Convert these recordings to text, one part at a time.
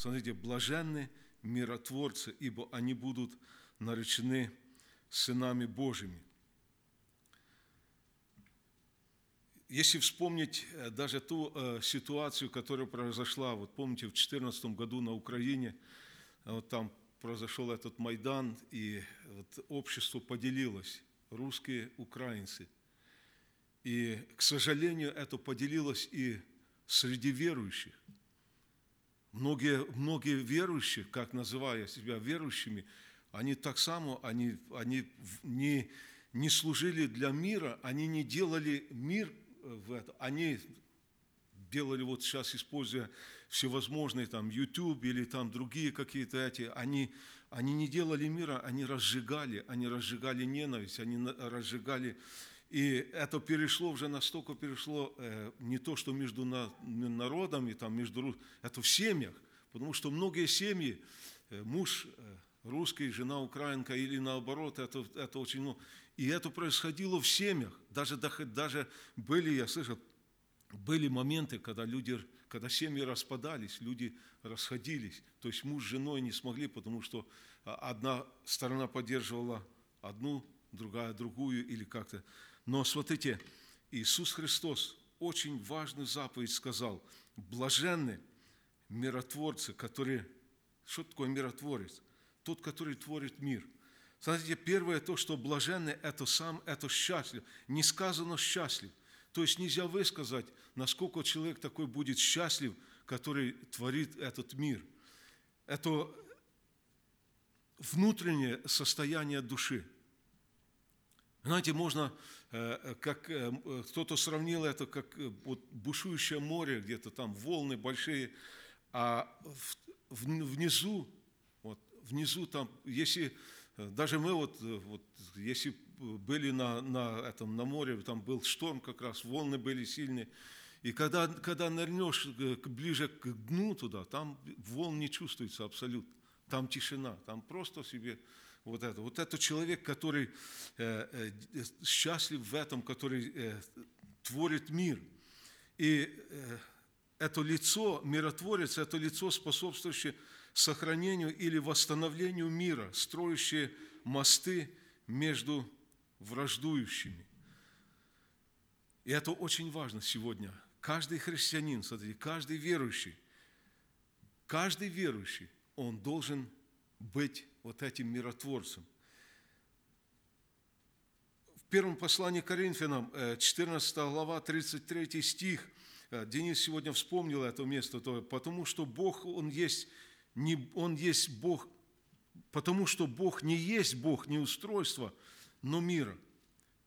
Смотрите, блаженны миротворцы, ибо они будут наречены сынами Божьими. Если вспомнить э, даже ту э, ситуацию, которая произошла, вот помните, в 2014 году на Украине, э, вот там произошел этот Майдан, и вот общество поделилось, русские, украинцы. И, к сожалению, это поделилось и среди верующих. Многие, многие верующие, как называя себя верующими, они так само, они, они не, не служили для мира, они не делали мир в это. Они делали вот сейчас, используя всевозможные там YouTube или там другие какие-то эти, они, они не делали мира, они разжигали, они разжигали ненависть, они разжигали и это перешло уже настолько перешло э, не то, что между народами, там, между, это в семьях, потому что многие семьи, э, муж э, русский, жена украинка или наоборот, это, это очень много. И это происходило в семьях. Даже, даже были, я слышал, были моменты, когда люди, когда семьи распадались, люди расходились. То есть муж с женой не смогли, потому что а, одна сторона поддерживала одну, другая другую или как-то. Но смотрите, Иисус Христос очень важную заповедь сказал. Блаженны миротворцы, которые... Что такое миротворец? Тот, который творит мир. Смотрите, первое то, что блаженный, это сам, это счастлив. Не сказано счастлив. То есть нельзя высказать, насколько человек такой будет счастлив, который творит этот мир. Это внутреннее состояние души. Знаете, можно Э, э, как э, кто-то сравнил это, как вот бушующее море, где-то там волны большие, а внизу, вот, внизу там, если даже мы вот, вот если были на, на, этом, на море, там был шторм как раз, волны были сильные, и когда, когда нырнешь ближе к дну туда, там волн не чувствуется абсолютно, там тишина, там просто себе вот это. Вот это человек, который э, э, счастлив в этом, который э, творит мир. И это лицо, миротворец, это лицо, способствующее сохранению или восстановлению мира, строящее мосты между враждующими. И это очень важно сегодня. Каждый христианин, смотрите, каждый верующий, каждый верующий, он должен быть вот этим миротворцем. В первом послании к Коринфянам, 14 э, глава, 33 стих, э, Денис сегодня вспомнил это место, то, потому что Бог, Он есть, не, Он есть Бог, потому что Бог не есть Бог, не устройство, но мира.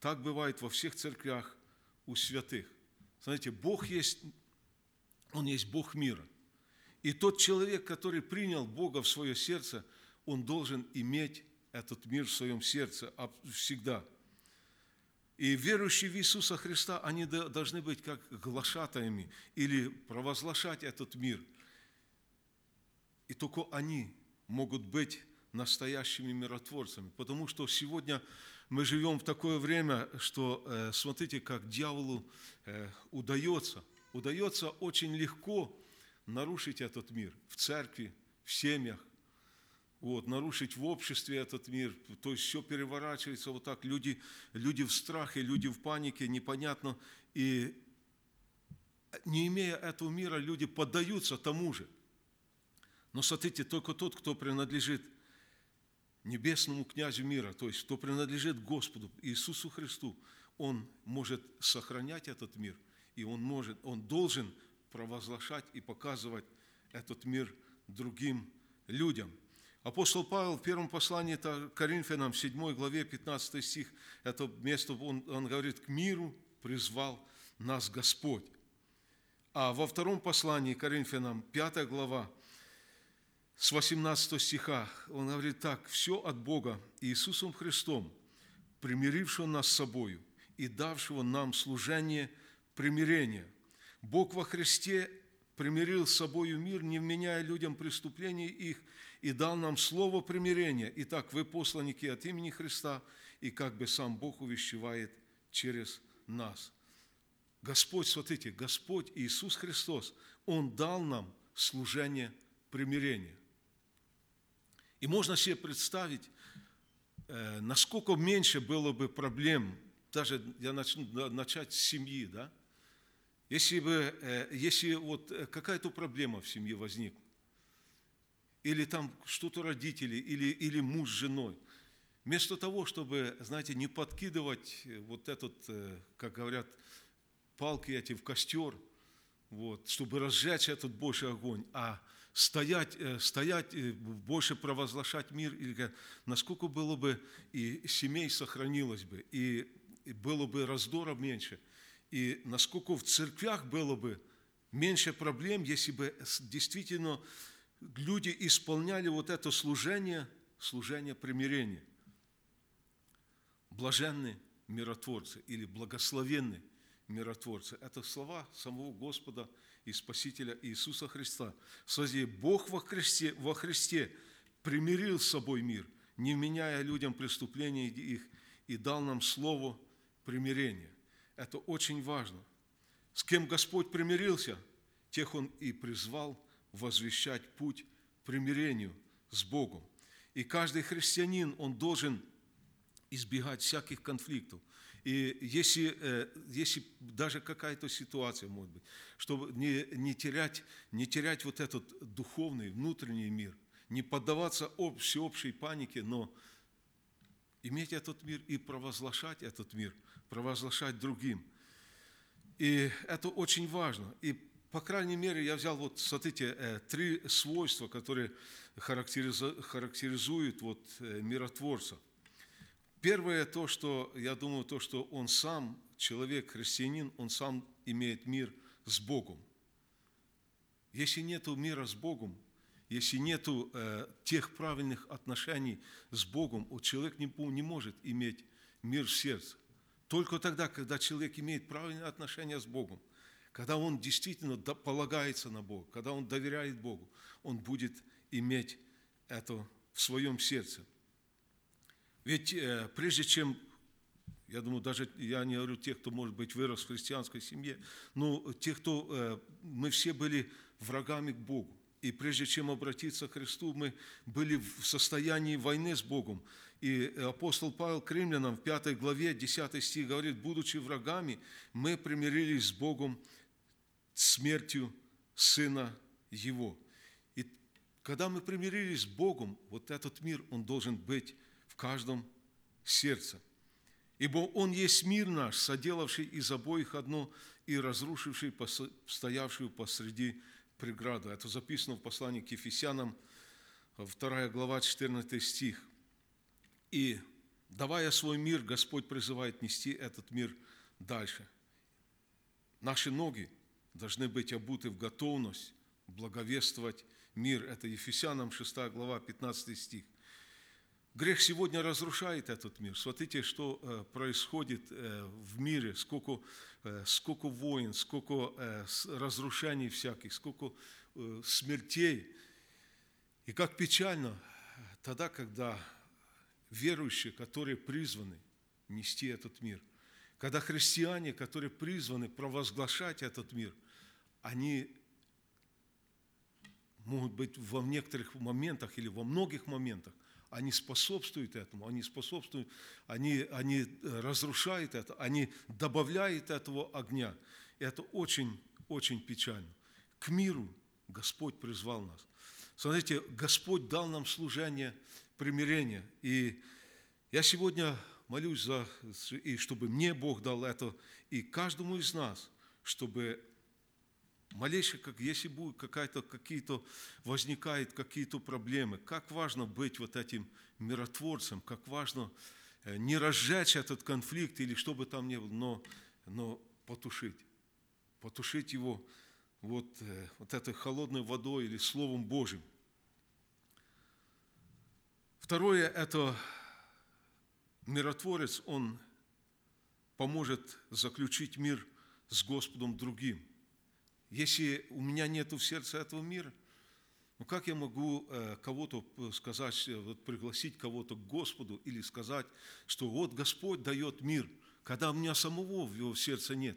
Так бывает во всех церквях у святых. Знаете, Бог есть, Он есть Бог мира. И тот человек, который принял Бога в свое сердце – он должен иметь этот мир в своем сердце всегда. И верующие в Иисуса Христа, они должны быть как глашатаями или провозглашать этот мир. И только они могут быть настоящими миротворцами. Потому что сегодня мы живем в такое время, что э, смотрите, как дьяволу э, удается, удается очень легко нарушить этот мир в церкви, в семьях, вот, нарушить в обществе этот мир. То есть все переворачивается вот так. Люди, люди в страхе, люди в панике, непонятно. И не имея этого мира, люди поддаются тому же. Но смотрите, только тот, кто принадлежит небесному князю мира, то есть кто принадлежит Господу Иисусу Христу, он может сохранять этот мир, и он, может, он должен провозглашать и показывать этот мир другим людям – Апостол Павел в первом послании Коринфянам, 7 главе, 15 стих, это место, он, он говорит, к миру призвал нас Господь. А во втором послании Коринфянам, 5 глава, с 18 стиха, он говорит так, «Все от Бога Иисусом Христом, примирившего нас с собою и давшего нам служение примирения. Бог во Христе примирил с собою мир, не вменяя людям преступлений их, и дал нам слово примирения. Итак, вы посланники от имени Христа, и как бы сам Бог увещевает через нас. Господь, смотрите, Господь Иисус Христос, Он дал нам служение примирения. И можно себе представить, э, насколько меньше было бы проблем, даже я начну начать с семьи, да? Если бы, э, если вот какая-то проблема в семье возникла, или там что-то родители, или, или муж с женой, вместо того, чтобы, знаете, не подкидывать вот этот, как говорят, палки эти в костер, вот, чтобы разжечь этот больше огонь, а стоять, э, стоять э, больше провозглашать мир, или насколько было бы и семей сохранилось бы, и было бы раздора меньше, и насколько в церквях было бы меньше проблем, если бы действительно люди исполняли вот это служение, служение примирения. Блаженны миротворцы или благословенны миротворцы. Это слова самого Господа и Спасителя Иисуса Христа. Смотрите, Бог во Христе, во Христе примирил с собой мир, не меняя людям преступления их, и дал нам слово примирения. Это очень важно. С кем Господь примирился, тех Он и призвал возвещать путь примирению с Богом. И каждый христианин, он должен избегать всяких конфликтов – и если, э, если даже какая-то ситуация может быть, чтобы не, не, терять, не терять вот этот духовный, внутренний мир, не поддаваться об, всеобщей панике, но иметь этот мир и провозглашать этот мир, провозглашать другим. И это очень важно. И, по крайней мере, я взял вот, смотрите, э, три свойства, которые характеризуют вот э, миротворца – Первое то, что, я думаю, то, что он сам, человек, христианин, он сам имеет мир с Богом. Если нет мира с Богом, если нет э, тех правильных отношений с Богом, вот человек не, не может иметь мир в сердце. Только тогда, когда человек имеет правильные отношения с Богом, когда он действительно полагается на Бога, когда он доверяет Богу, он будет иметь это в своем сердце. Ведь э, прежде чем, я думаю, даже я не говорю тех, кто, может быть, вырос в христианской семье, но тех, кто, э, мы все были врагами к Богу. И прежде чем обратиться к Христу, мы были в состоянии войны с Богом. И апостол Павел к римлянам в 5 главе 10 стих говорит, будучи врагами, мы примирились с Богом смертью Сына Его. И когда мы примирились с Богом, вот этот мир, он должен быть в каждом сердце. Ибо Он есть мир наш, соделавший из обоих одно и разрушивший стоявшую посреди преграду. Это записано в послании к Ефесянам, 2 глава, 14 стих. И давая свой мир, Господь призывает нести этот мир дальше. Наши ноги должны быть обуты в готовность благовествовать мир. Это Ефесянам 6 глава, 15 стих. Грех сегодня разрушает этот мир. Смотрите, что э, происходит э, в мире, сколько, э, сколько войн, сколько разрушений всяких, сколько смертей. И как печально тогда, когда верующие, которые призваны нести этот мир, когда христиане, которые призваны провозглашать этот мир, они могут быть во некоторых моментах или во многих моментах они способствуют этому, они способствуют, они, они разрушают это, они добавляют этого огня. И это очень, очень печально. К миру Господь призвал нас. Смотрите, Господь дал нам служение примирения. И я сегодня молюсь за, и чтобы мне Бог дал это, и каждому из нас, чтобы малейшее, как если будет какая-то, какие-то, возникают какие-то проблемы, как важно быть вот этим миротворцем, как важно э, не разжечь этот конфликт или что бы там ни было, но, но потушить, потушить его вот, э, вот этой холодной водой или Словом Божьим. Второе – это миротворец, он поможет заключить мир с Господом другим – если у меня нет в сердце этого мира, ну как я могу э, кого-то сказать, э, вот пригласить кого-то к Господу или сказать, что вот Господь дает мир, когда у меня самого в его сердце нет?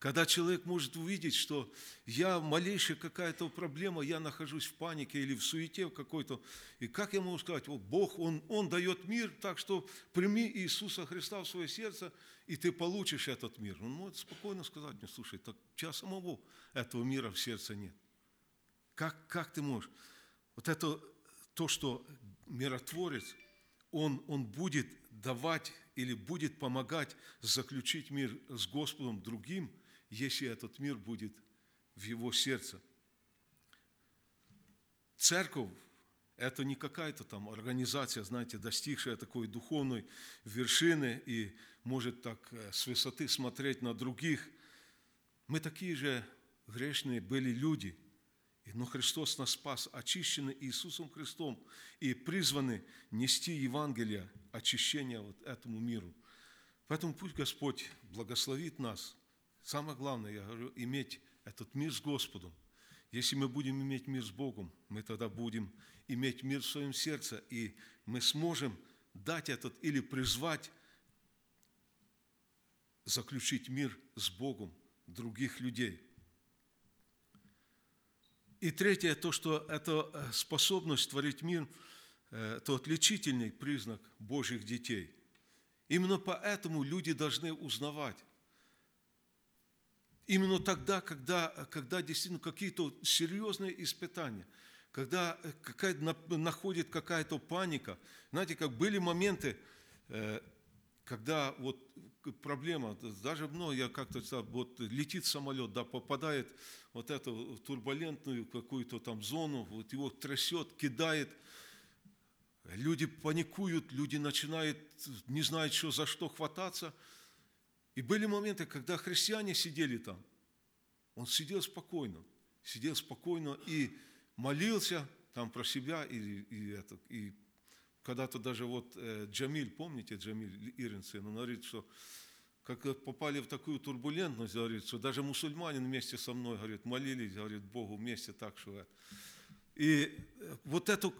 Когда человек может увидеть, что я малейшая какая-то проблема, я нахожусь в панике или в суете в какой-то. И как я могу сказать, вот Бог, Он, Он дает мир, так что прими Иисуса Христа в свое сердце, и ты получишь этот мир. Он может спокойно сказать мне, слушай, так тебя самого этого мира в сердце нет. Как, как ты можешь? Вот это то, что миротворец, он, он будет давать или будет помогать заключить мир с Господом другим, если этот мир будет в его сердце. Церковь – это не какая-то там организация, знаете, достигшая такой духовной вершины и может так э, с высоты смотреть на других. Мы такие же грешные были люди, но Христос нас спас, очищены Иисусом Христом и призваны нести Евангелие очищения вот этому миру. Поэтому пусть Господь благословит нас – Самое главное, я говорю, иметь этот мир с Господом. Если мы будем иметь мир с Богом, мы тогда будем иметь мир в своем сердце, и мы сможем дать этот или призвать заключить мир с Богом других людей. И третье, то, что это э, способность творить мир, э, это отличительный признак Божьих детей. Именно поэтому люди должны узнавать, Именно тогда, когда, когда действительно какие-то серьезные испытания, когда э, какая находит какая-то паника. Знаете, как были моменты, э, когда вот проблема, даже ну, я как-то вот летит самолет, да, попадает вот эту турбулентную какую-то там зону, вот его трясет, кидает, люди паникуют, люди начинают, не знают, что за что хвататься – и были моменты, когда христиане сидели там. Он сидел спокойно, сидел спокойно и молился там про себя. И, и, это, и когда-то даже вот э, Джамиль, помните Джамиль Иринсен, он говорит, что как попали в такую турбулентность, говорит, что даже мусульмане вместе со мной, говорит, молились, говорит, Богу вместе так, что. И э, вот это,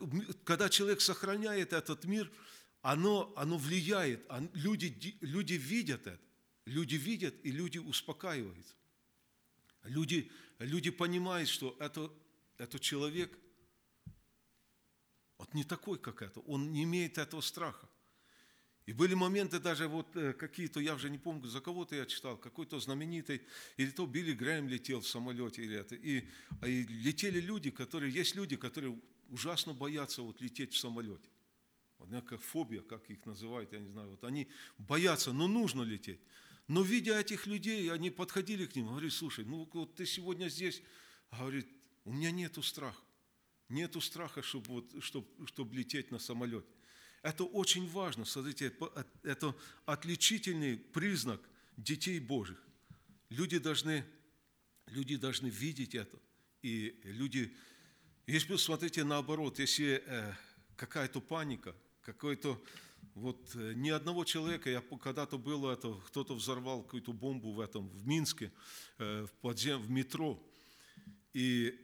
когда человек сохраняет этот мир, оно, оно влияет, люди, люди видят это. Люди видят, и люди успокаиваются. Люди, люди понимают, что это, этот человек, вот не такой, как это, он не имеет этого страха. И были моменты даже вот э, какие-то, я уже не помню, за кого-то я читал, какой-то знаменитый, или то Билли Грэм летел в самолете, или это. И, и летели люди, которые, есть люди, которые ужасно боятся вот лететь в самолете. Вот, как фобия, как их называют, я не знаю. Вот они боятся, но нужно лететь. Но видя этих людей, они подходили к ним, говорили, слушай, ну вот ты сегодня здесь, говорит, у меня нету страха. Нету страха, чтобы, вот, чтобы, чтобы лететь на самолете. Это очень важно, смотрите, это отличительный признак детей Божьих. Люди должны, люди должны видеть это. И люди, если, смотрите, наоборот, если э, какая-то паника, какой-то вот э, ни одного человека, я когда-то было это, кто-то взорвал какую-то бомбу в этом, в Минске, э, в, подзем, в метро. И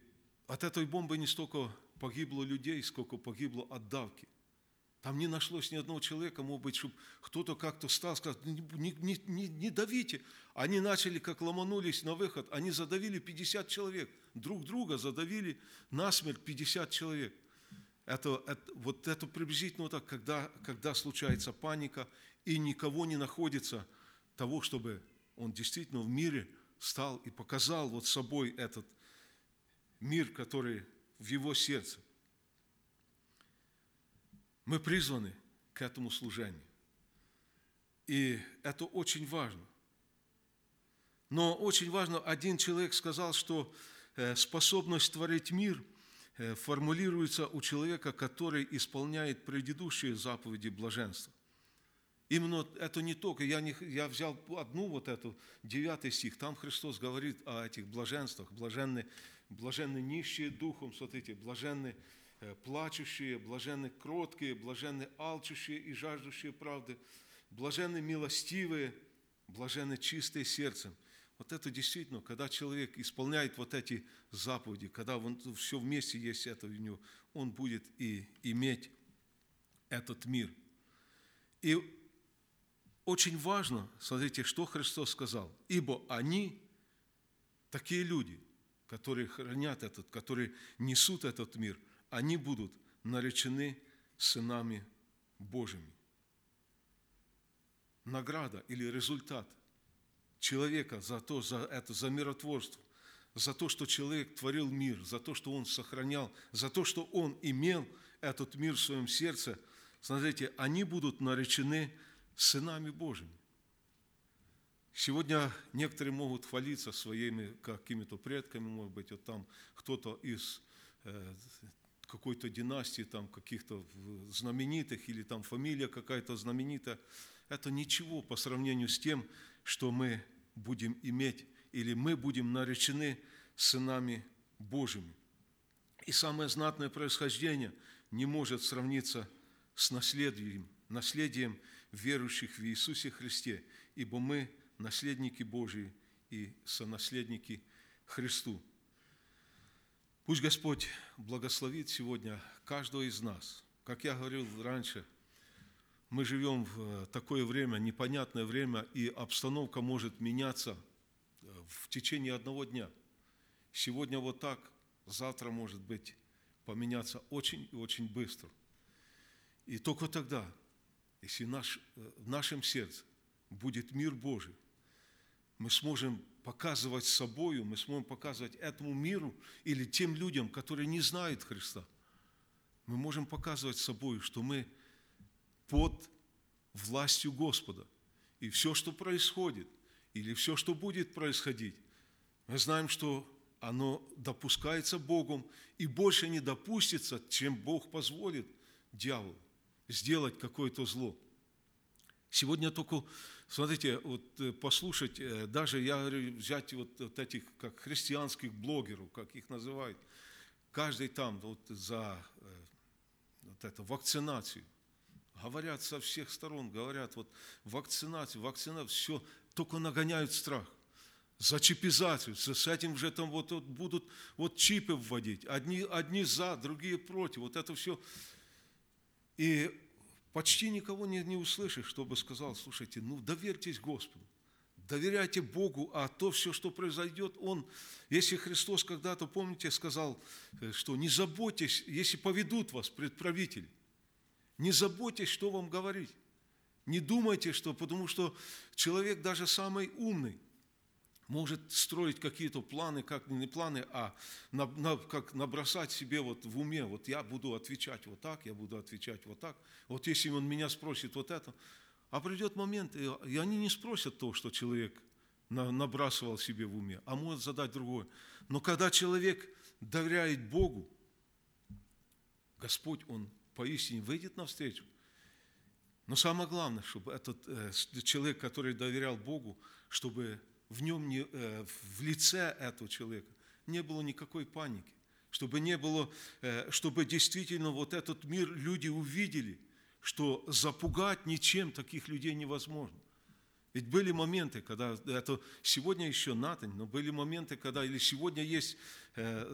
от этой бомбы не столько погибло людей, сколько погибло от давки. Там не нашлось ни одного человека, может быть, чтобы кто-то как-то стал, сказать, не, не, не, не давите. Они начали, как ломанулись на выход, они задавили 50 человек. Друг друга задавили насмерть 50 человек. Это, это, вот это приблизительно так, когда, когда случается паника, и никого не находится того, чтобы он действительно в мире стал и показал вот собой этот мир, который в его сердце. Мы призваны к этому служению. И это очень важно. Но очень важно, один человек сказал, что э, способность творить мир – формулируется у человека, который исполняет предыдущие заповеди блаженства. Именно это не только, я, не, я взял одну вот эту, девятый стих, там Христос говорит о этих блаженствах, блаженны, блаженны нищие духом, смотрите, блаженны э, плачущие, блаженны кроткие, блаженны алчущие и жаждущие правды, блаженны милостивые, блаженны чистые сердцем, вот это действительно, когда человек исполняет вот эти заповеди, когда он, все вместе есть это у него, он будет и иметь этот мир. И очень важно, смотрите, что Христос сказал. «Ибо они такие люди, которые хранят этот, которые несут этот мир, они будут наречены сынами Божьими. Награда или результат человека за то, за это, за миротворство, за то, что человек творил мир, за то, что он сохранял, за то, что он имел этот мир в своем сердце, смотрите, они будут наречены сынами Божьими. Сегодня некоторые могут хвалиться своими какими-то предками, может быть, вот там кто-то из э, какой-то династии, там каких-то знаменитых, или там фамилия какая-то знаменитая. Это ничего по сравнению с тем, что мы будем иметь, или мы будем наречены сынами Божьими. И самое знатное происхождение не может сравниться с наследием, наследием верующих в Иисусе Христе, ибо мы – наследники Божии и сонаследники Христу. Пусть Господь благословит сегодня каждого из нас. Как я говорил раньше, мы живем в такое время, непонятное время, и обстановка может меняться в течение одного дня. Сегодня вот так, завтра может быть поменяться очень и очень быстро. И только тогда, если наш, в нашем сердце будет мир Божий, мы сможем показывать собою, мы сможем показывать этому миру или тем людям, которые не знают Христа. Мы можем показывать собой, что мы под властью Господа. И все, что происходит, или все, что будет происходить, мы знаем, что оно допускается Богом и больше не допустится, чем Бог позволит дьяволу сделать какое-то зло. Сегодня только Смотрите, вот э, послушать, э, даже я говорю, взять вот, вот этих как христианских блогеров, как их называют, каждый там вот за э, вот это, вакцинацию, говорят со всех сторон, говорят, вот вакцинацию, вакцинацию, все, только нагоняют страх. За чипизацию, с этим же там вот, вот будут вот чипы вводить, одни, одни за, другие против, вот это все. И почти никого не, не услышишь, чтобы сказал, слушайте, ну доверьтесь Господу, доверяйте Богу, а то все, что произойдет, Он, если Христос когда-то, помните, сказал, э, что не заботьтесь, если поведут вас предправители, не заботьтесь, что вам говорить. Не думайте, что, потому что человек даже самый умный, может строить какие-то планы, как не планы, а на, на, как набросать себе вот в уме, вот я буду отвечать вот так, я буду отвечать вот так. Вот если он меня спросит вот это, а придет момент, и, они не спросят то, что человек на, набрасывал себе в уме, а может задать другое. Но когда человек доверяет Богу, Господь, Он поистине выйдет навстречу. Но самое главное, чтобы этот э, человек, который доверял Богу, чтобы в нем, не, э, в лице этого человека не было никакой паники, чтобы не было, э, чтобы действительно вот этот мир люди увидели, что запугать ничем таких людей невозможно. Ведь были моменты, когда, это сегодня еще НАТО, но были моменты, когда, или сегодня есть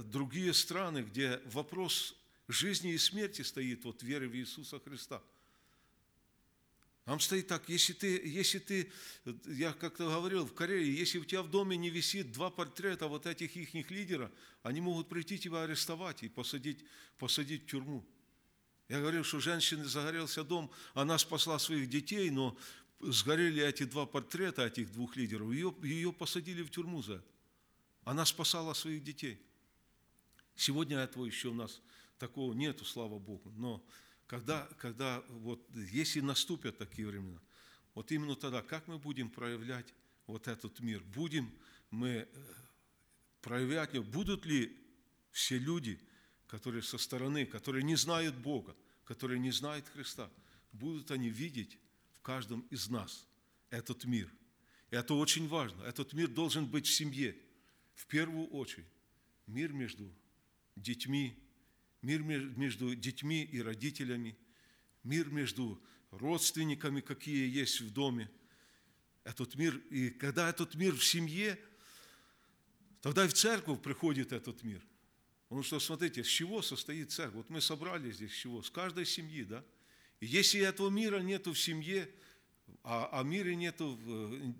другие страны, где вопрос жизни и смерти стоит вот веры в Иисуса Христа – там стоит так, если ты, если ты, я как-то говорил, в Корее, если у тебя в доме не висит два портрета вот этих их лидеров, они могут прийти тебя арестовать и посадить, посадить в тюрьму. Я говорил, что женщина загорелся дом, она спасла своих детей, но сгорели эти два портрета этих двух лидеров, ее, ее посадили в тюрьму за это. Она спасала своих детей. Сегодня этого еще у нас такого нету, слава Богу, но когда, когда вот, если наступят такие времена, вот именно тогда, как мы будем проявлять вот этот мир? Будем мы э, проявлять, будут ли все люди, которые со стороны, которые не знают Бога, которые не знают Христа, будут они видеть в каждом из нас этот мир. Это очень важно. Этот мир должен быть в семье. В первую очередь. Мир между детьми мир между детьми и родителями, мир между родственниками, какие есть в доме. Этот мир, и когда этот мир в семье, тогда и в церковь приходит этот мир. Потому что, смотрите, с чего состоит церковь? Вот мы собрались здесь с чего? С каждой семьи, да? И если этого мира нету в семье, а, а мира нету,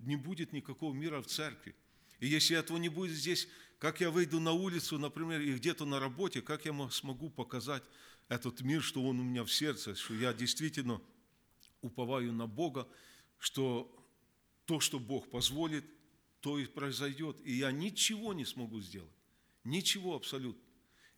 не будет никакого мира в церкви. И если этого не будет здесь, как я выйду на улицу, например, и где-то на работе, как я смогу показать этот мир, что он у меня в сердце, что я действительно уповаю на Бога, что то, что Бог позволит, то и произойдет, и я ничего не смогу сделать. Ничего абсолютно.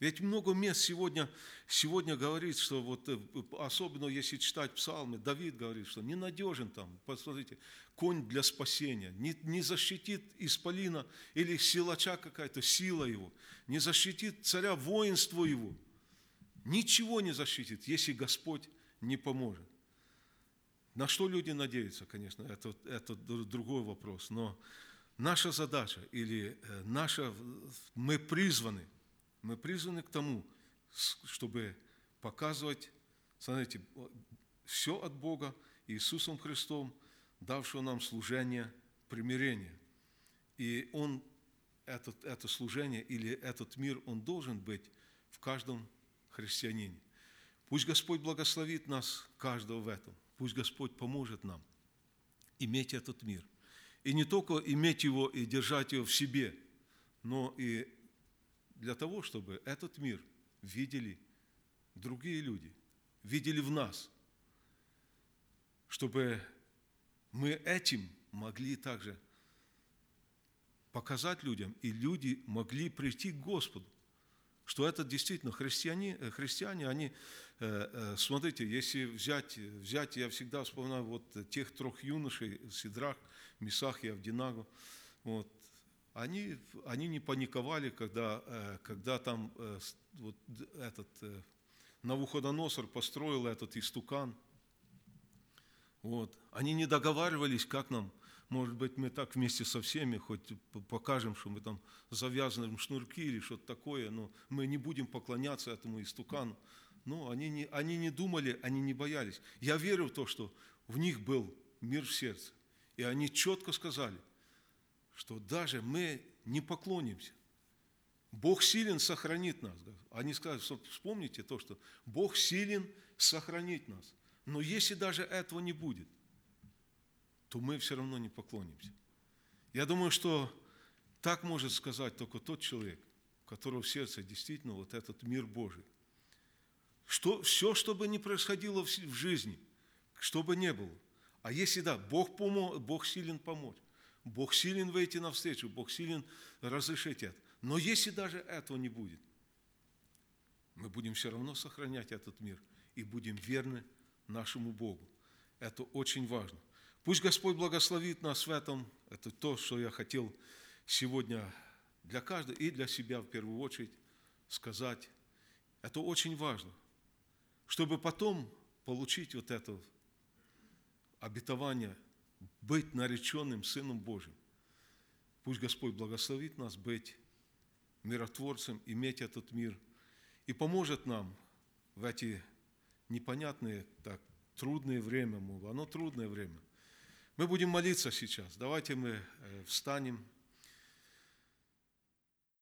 Ведь много мест сегодня, сегодня говорит, что вот, э, особенно если читать псалмы, Давид говорит, что ненадежен там, посмотрите, конь для спасения, не, не защитит исполина или силача какая-то, сила его, не защитит царя воинство его, ничего не защитит, если Господь не поможет. На что люди надеются, конечно, это, это другой вопрос, но наша задача или э, наша, мы призваны – мы призваны к тому, чтобы показывать, смотрите, все от Бога, Иисусом Христом, давшего нам служение примирения. И Он, этот, это служение или этот мир, он должен быть в каждом христианине. Пусть Господь благословит нас, каждого в этом. Пусть Господь поможет нам иметь этот мир. И не только иметь его и держать его в себе, но и для того, чтобы этот мир видели другие люди, видели в нас, чтобы мы этим могли также показать людям, и люди могли прийти к Господу, что это действительно христиане, э, христиане они, э, э, смотрите, если взять, взять, я всегда вспоминаю вот тех трех юношей, Сидрах, Мисах и Авдинагу, вот, они, они не паниковали, когда, э, когда там э, вот этот э, Навуходоносор построил этот истукан. Вот. Они не договаривались, как нам, может быть, мы так вместе со всеми, хоть покажем, что мы там завязаны в шнурки или что-то такое, но мы не будем поклоняться этому истукану. Но они не, они не думали, они не боялись. Я верю в то, что в них был мир в сердце. И они четко сказали – что даже мы не поклонимся. Бог силен сохранить нас. Они сказали, что вспомните то, что Бог силен сохранить нас. Но если даже этого не будет, то мы все равно не поклонимся. Я думаю, что так может сказать только тот человек, у которого в сердце действительно вот этот мир Божий. Что, все, что бы ни происходило в жизни, что бы ни было, а если да, Бог, помо, Бог силен помочь, Бог силен выйти навстречу, Бог силен разрешить это. Но если даже этого не будет, мы будем все равно сохранять этот мир и будем верны нашему Богу. Это очень важно. Пусть Господь благословит нас в этом. Это то, что я хотел сегодня для каждого и для себя в первую очередь сказать. Это очень важно, чтобы потом получить вот это обетование быть нареченным Сыном Божьим. Пусть Господь благословит нас быть миротворцем, иметь этот мир и поможет нам в эти непонятные, так, трудные время, оно трудное время. Мы будем молиться сейчас. Давайте мы э, встанем.